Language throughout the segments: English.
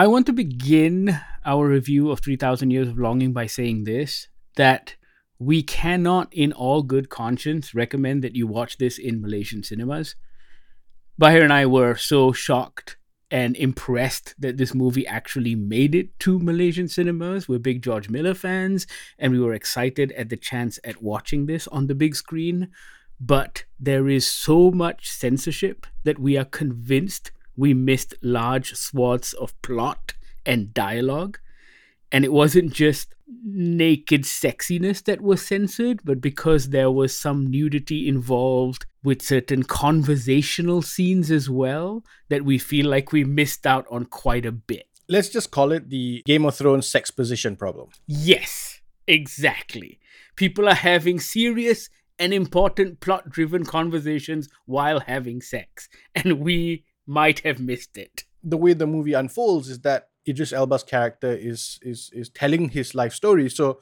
I want to begin our review of 3000 Years of Longing by saying this that we cannot, in all good conscience, recommend that you watch this in Malaysian cinemas. Bahir and I were so shocked and impressed that this movie actually made it to Malaysian cinemas. We're big George Miller fans, and we were excited at the chance at watching this on the big screen. But there is so much censorship that we are convinced we missed large swaths of plot and dialogue. And it wasn't just naked sexiness that was censored, but because there was some nudity involved with certain conversational scenes as well, that we feel like we missed out on quite a bit. Let's just call it the Game of Thrones sex position problem. Yes, exactly. People are having serious and important plot driven conversations while having sex, and we might have missed it. The way the movie unfolds is that Idris Elba's character is is is telling his life story. So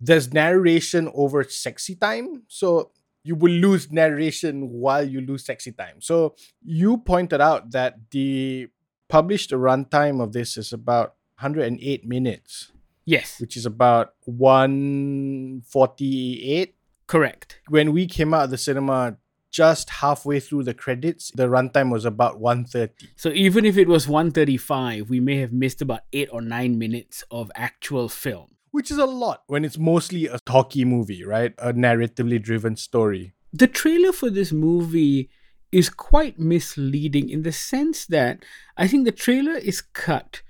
there's narration over sexy time. So you will lose narration while you lose sexy time. So you pointed out that the published runtime of this is about 108 minutes. Yes. Which is about 148. Correct. When we came out of the cinema, just halfway through the credits, the runtime was about 130. So even if it was 135, we may have missed about 8 or 9 minutes of actual film. Which is a lot when it's mostly a talky movie, right? A narratively driven story. The trailer for this movie is quite misleading in the sense that I think the trailer is cut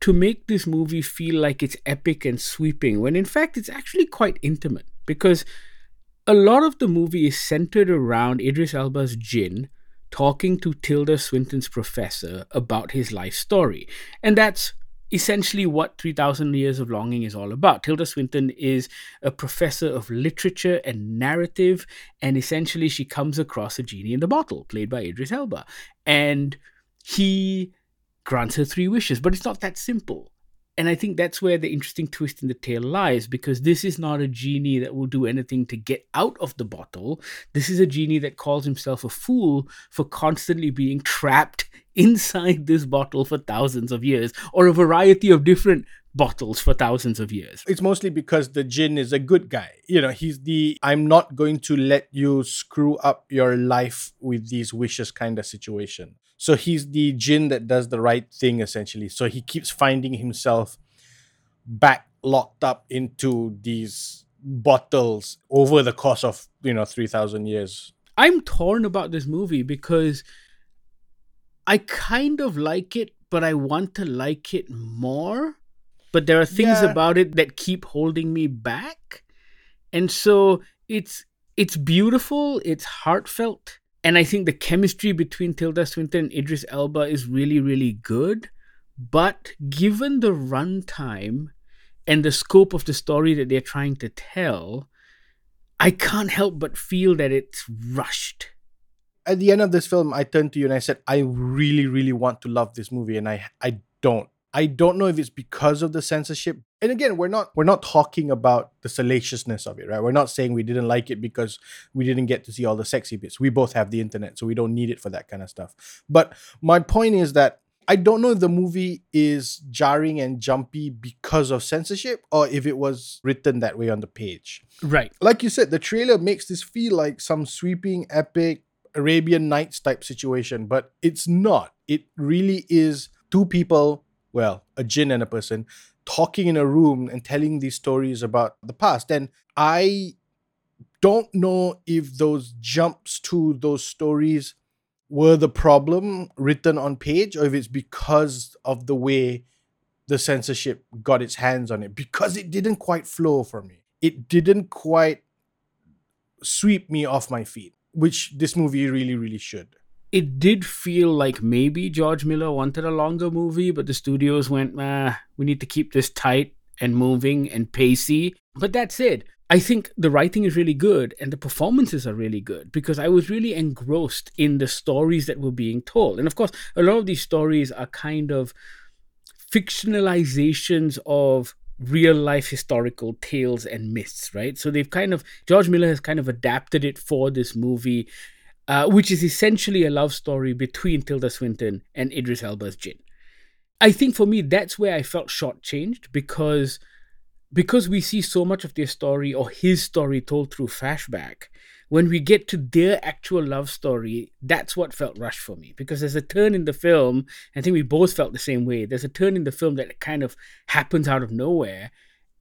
to make this movie feel like it's epic and sweeping when in fact it's actually quite intimate because a lot of the movie is centered around Idris Elba's Jin talking to Tilda Swinton's professor about his life story. And that's essentially what 3000 Years of Longing is all about. Tilda Swinton is a professor of literature and narrative, and essentially she comes across a genie in the bottle, played by Idris Elba. And he grants her three wishes, but it's not that simple. And I think that's where the interesting twist in the tale lies because this is not a genie that will do anything to get out of the bottle. This is a genie that calls himself a fool for constantly being trapped inside this bottle for thousands of years or a variety of different bottles for thousands of years. It's mostly because the jinn is a good guy. You know, he's the I'm not going to let you screw up your life with these wishes kind of situation. So he's the jinn that does the right thing essentially. So he keeps finding himself back locked up into these bottles over the course of, you know, 3000 years. I'm torn about this movie because I kind of like it, but I want to like it more. But there are things yeah. about it that keep holding me back. And so it's it's beautiful, it's heartfelt, and I think the chemistry between Tilda Swinton and Idris Elba is really, really good. But given the runtime and the scope of the story that they're trying to tell, I can't help but feel that it's rushed. At the end of this film, I turned to you and I said, I really, really want to love this movie, and I I don't. I don't know if it's because of the censorship. And again, we're not we're not talking about the salaciousness of it, right? We're not saying we didn't like it because we didn't get to see all the sexy bits. We both have the internet, so we don't need it for that kind of stuff. But my point is that I don't know if the movie is jarring and jumpy because of censorship or if it was written that way on the page. Right. Like you said, the trailer makes this feel like some sweeping, epic Arabian Nights type situation, but it's not. It really is two people well, a jinn and a person, talking in a room and telling these stories about the past. And I don't know if those jumps to those stories were the problem written on page or if it's because of the way the censorship got its hands on it because it didn't quite flow for me. It didn't quite sweep me off my feet, which this movie really, really should it did feel like maybe George Miller wanted a longer movie, but the studios went, ah, we need to keep this tight and moving and pacey. But that's it. I think the writing is really good and the performances are really good because I was really engrossed in the stories that were being told. And of course, a lot of these stories are kind of fictionalizations of real life historical tales and myths, right? So they've kind of, George Miller has kind of adapted it for this movie uh, which is essentially a love story between Tilda Swinton and Idris Elba's Jin. I think for me that's where I felt shortchanged because because we see so much of their story or his story told through flashback. When we get to their actual love story, that's what felt rushed for me because there's a turn in the film. I think we both felt the same way. There's a turn in the film that kind of happens out of nowhere,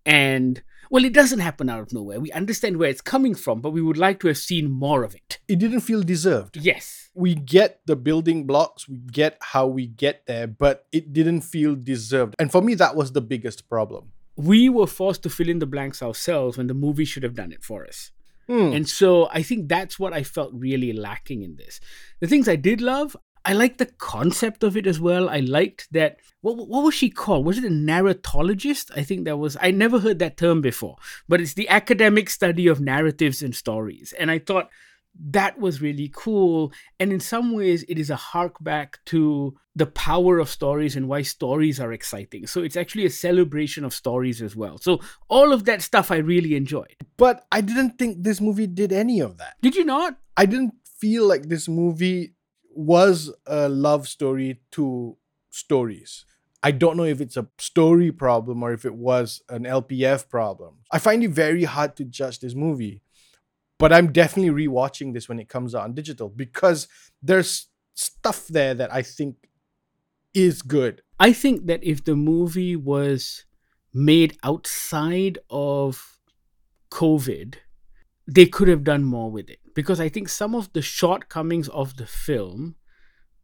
and well, it doesn't happen out of nowhere. We understand where it's coming from, but we would like to have seen more of it. It didn't feel deserved. Yes. We get the building blocks, we get how we get there, but it didn't feel deserved. And for me, that was the biggest problem. We were forced to fill in the blanks ourselves when the movie should have done it for us. Hmm. And so I think that's what I felt really lacking in this. The things I did love, I liked the concept of it as well. I liked that. What, what was she called? Was it a narratologist? I think that was. I never heard that term before, but it's the academic study of narratives and stories. And I thought that was really cool. And in some ways, it is a hark back to the power of stories and why stories are exciting. So it's actually a celebration of stories as well. So all of that stuff I really enjoyed. But I didn't think this movie did any of that. Did you not? I didn't feel like this movie was a love story to stories. I don't know if it's a story problem or if it was an LPF problem. I find it very hard to judge this movie. But I'm definitely rewatching this when it comes out on digital because there's stuff there that I think is good. I think that if the movie was made outside of COVID, they could have done more with it. Because I think some of the shortcomings of the film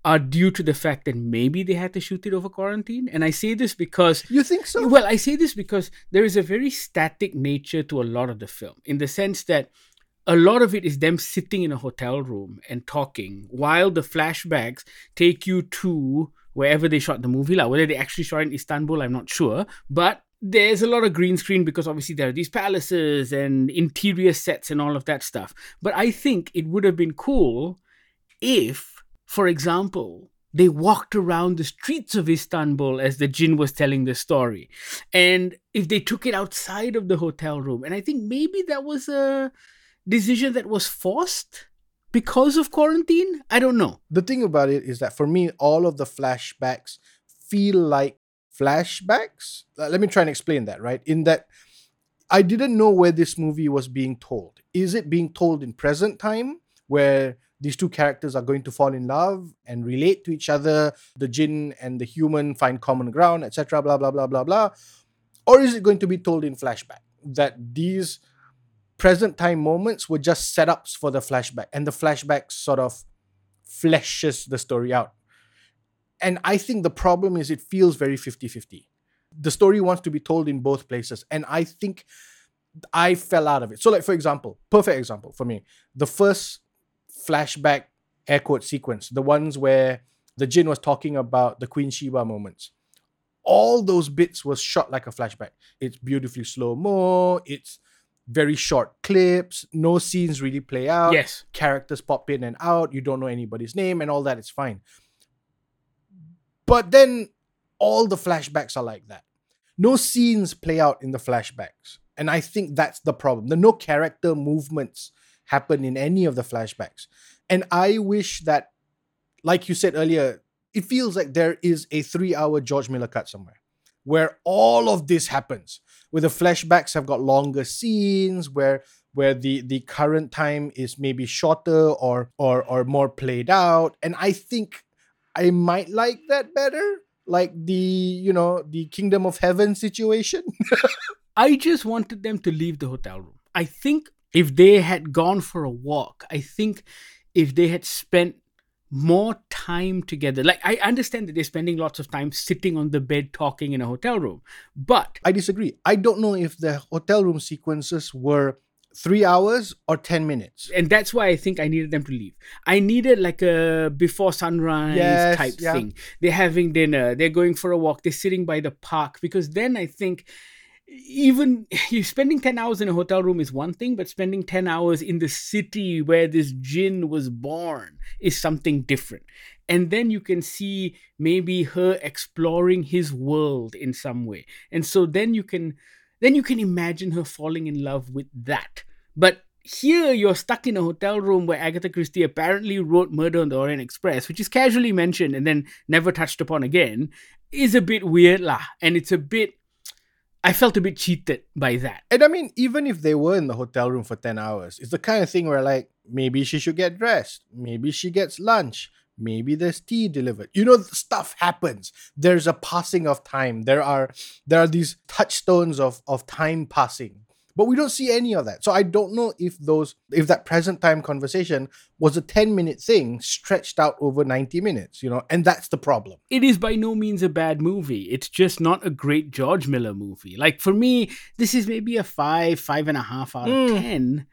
are due to the fact that maybe they had to shoot it over quarantine. And I say this because You think so? well, I say this because there is a very static nature to a lot of the film, in the sense that a lot of it is them sitting in a hotel room and talking, while the flashbacks take you to wherever they shot the movie. Like whether they actually shot in Istanbul, I'm not sure, but there's a lot of green screen because obviously there are these palaces and interior sets and all of that stuff. But I think it would have been cool if, for example, they walked around the streets of Istanbul as the jinn was telling the story. And if they took it outside of the hotel room. And I think maybe that was a decision that was forced because of quarantine. I don't know. the thing about it is that for me, all of the flashbacks feel like flashbacks. Uh, Let me try and explain that, right? In that I didn't know where this movie was being told. Is it being told in present time where these two characters are going to fall in love and relate to each other, the jinn and the human find common ground, etc., blah, blah, blah, blah, blah? Or is it going to be told in flashback that these present time moments were just setups for the flashback and the flashback sort of fleshes the story out. And I think the problem is it feels very 50 50. The story wants to be told in both places. And I think I fell out of it. So, like, for example, perfect example for me, the first flashback air quote sequence, the ones where the Jin was talking about the Queen Sheba moments. All those bits was shot like a flashback. It's beautifully slow mo. It's very short clips. No scenes really play out yes. characters pop in and out, you don't know anybody's name, and all that, it's fine. But then all the flashbacks are like that. No scenes play out in the flashbacks. And I think that's the problem. The no character movements happen in any of the flashbacks. And I wish that, like you said earlier, it feels like there is a three hour George Miller cut somewhere where all of this happens where the flashbacks have got longer scenes where where the the current time is maybe shorter or or or more played out and i think i might like that better like the you know the kingdom of heaven situation I just wanted them to leave the hotel room. I think if they had gone for a walk, I think if they had spent more time together, like I understand that they're spending lots of time sitting on the bed talking in a hotel room, but i disagree i don't know if the hotel room sequences were three hours or 10 minutes and that's why I think I needed them to leave. I needed like a before sunrise Yes, type yeah. thing. They're having dinner, they're going for a walk, they're sitting by the park because then I think even you spending 10 hours in a hotel room is one thing but spending 10 hours in the city where this jinn was born is something different and then you can see maybe her exploring his world in some way and so then you can then you can imagine her falling in love with that but here you're stuck in a hotel room where Agatha Christie apparently wrote Murder on the Orient Express, which is casually mentioned and then never touched upon again. is a bit weird lah, and it's a bit. I felt a bit cheated by that. And I mean, even if they were in the hotel room for 10 hours, it's the kind of thing where, like, maybe she should get dressed. Maybe she gets lunch. Maybe there's tea delivered. You know, stuff happens. There's a passing of time. There are there are these touchstones of, of time passing but we don't see any of that. So I don't know if those if that present time conversation was a 10 minute thing stretched out over 90 minutes, you know, and that's the problem. It is by no means a bad movie. It's just not a great George Miller movie. Like for me, this is maybe a five, five and a half out of mm. 10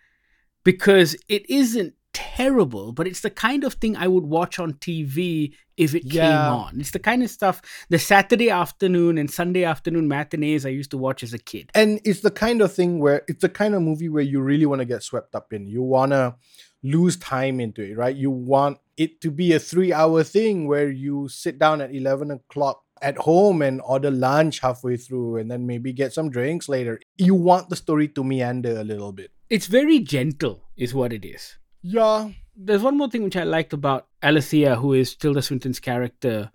because it isn't terrible, but it's the kind of thing I would watch on TV if it yeah. came on. It's the kind of stuff the Saturday afternoon and Sunday afternoon matinees I used to watch as a kid. And it's the kind of thing where it's the kind of movie where you really want to get swept up in. You want to lose time into it, right? You want it to be a three hour thing where you sit down at 11 o'clock at home and order lunch halfway through and then maybe get some drinks later. You want the story to meander a little bit. It's very gentle, is what it is. Yeah. There's one more thing which I liked about Alethea, who is Tilda Swinton's character,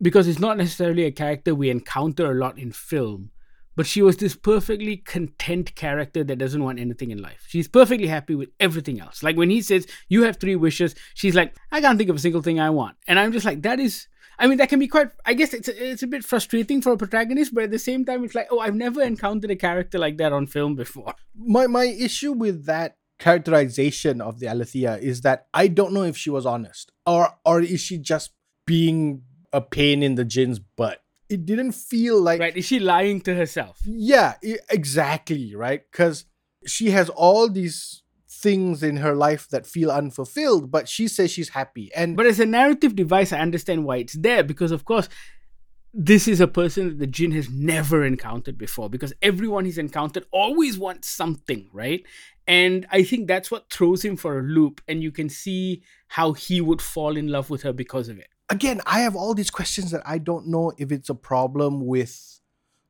because it's not necessarily a character we encounter a lot in film, but she was this perfectly content character that doesn't want anything in life. She's perfectly happy with everything else. Like when he says, You have three wishes, she's like, I can't think of a single thing I want. And I'm just like, That is. I mean, that can be quite. I guess it's a, it's a bit frustrating for a protagonist, but at the same time, it's like, oh, I've never encountered a character like that on film before. My my issue with that characterization of the Alethea is that I don't know if she was honest or or is she just being a pain in the jinn's butt. It didn't feel like right. Is she lying to herself? Yeah, exactly. Right, because she has all these things in her life that feel unfulfilled, but she says she's happy. And but as a narrative device, I understand why it's there because, of course, this is a person that the jinn has never encountered before because everyone he's encountered always wants something, right? And I think that's what throws him for a loop, and you can see how he would fall in love with her because of it. Again, I have all these questions that I don't know if it's a problem with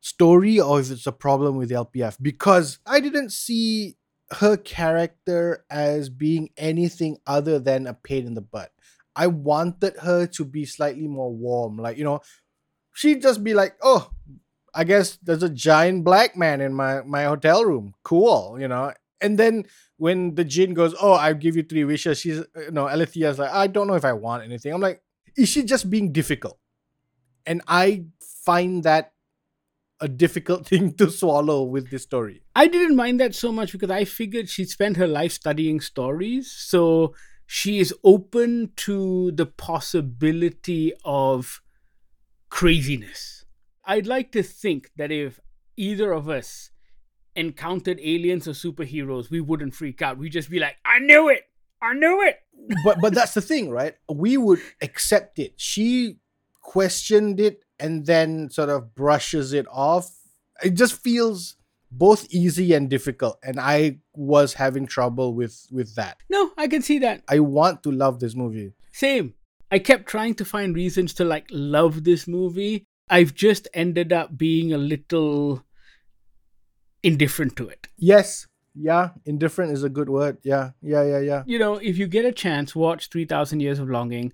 story or if it's a problem with LPF because I didn't see her character as being anything other than a pain in the butt. I wanted her to be slightly more warm, like, you know, she'd just be like, "Oh, I guess there's a giant black man in my my hotel room. Cool, you know." And then when the jinn goes, "Oh, I give you three wishes," she's you know, Alethea's like, "I don't know if I want anything." I'm like, is she just being difficult? And I find that a difficult thing to swallow with this story. I didn't mind that so much because I figured she spent her life studying stories, so she is open to the possibility of craziness. I'd like to think that if either of us encountered aliens or superheroes, we wouldn't freak out. We'd just be like, I knew it. I knew it. but but that's the thing, right? We would accept it. She questioned it and then sort of brushes it off. It just feels both easy and difficult and I was having trouble with with that. No, I can see that. I want to love this movie. Same. I kept trying to find reasons to like love this movie. I've just ended up being a little indifferent to it. Yes. Yeah, indifferent is a good word. Yeah. Yeah, yeah, yeah. You know, if you get a chance, watch 3000 Years of Longing.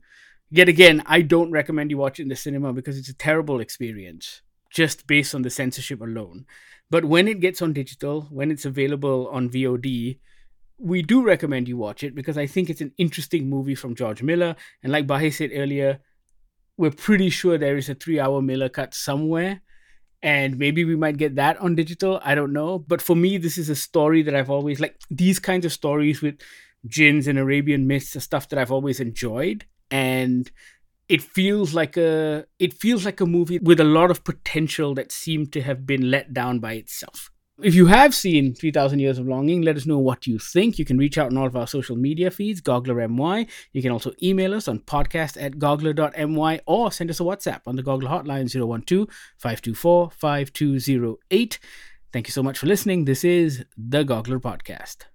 Yet again, I don't recommend you watch it in the cinema because it's a terrible experience just based on the censorship alone. But when it gets on digital, when it's available on VOD, we do recommend you watch it because I think it's an interesting movie from George Miller. And like Bahir said earlier, we're pretty sure there is a three hour Miller cut somewhere. And maybe we might get that on digital. I don't know. But for me, this is a story that I've always like these kinds of stories with jinns and Arabian myths are stuff that I've always enjoyed. And it feels like a it feels like a movie with a lot of potential that seemed to have been let down by itself. If you have seen 3000 Years of Longing, let us know what you think. You can reach out on all of our social media feeds, GogglerMY. You can also email us on podcast at goggler.my or send us a WhatsApp on the Goggler hotline 012 524 5208. Thank you so much for listening. This is the Goggler Podcast.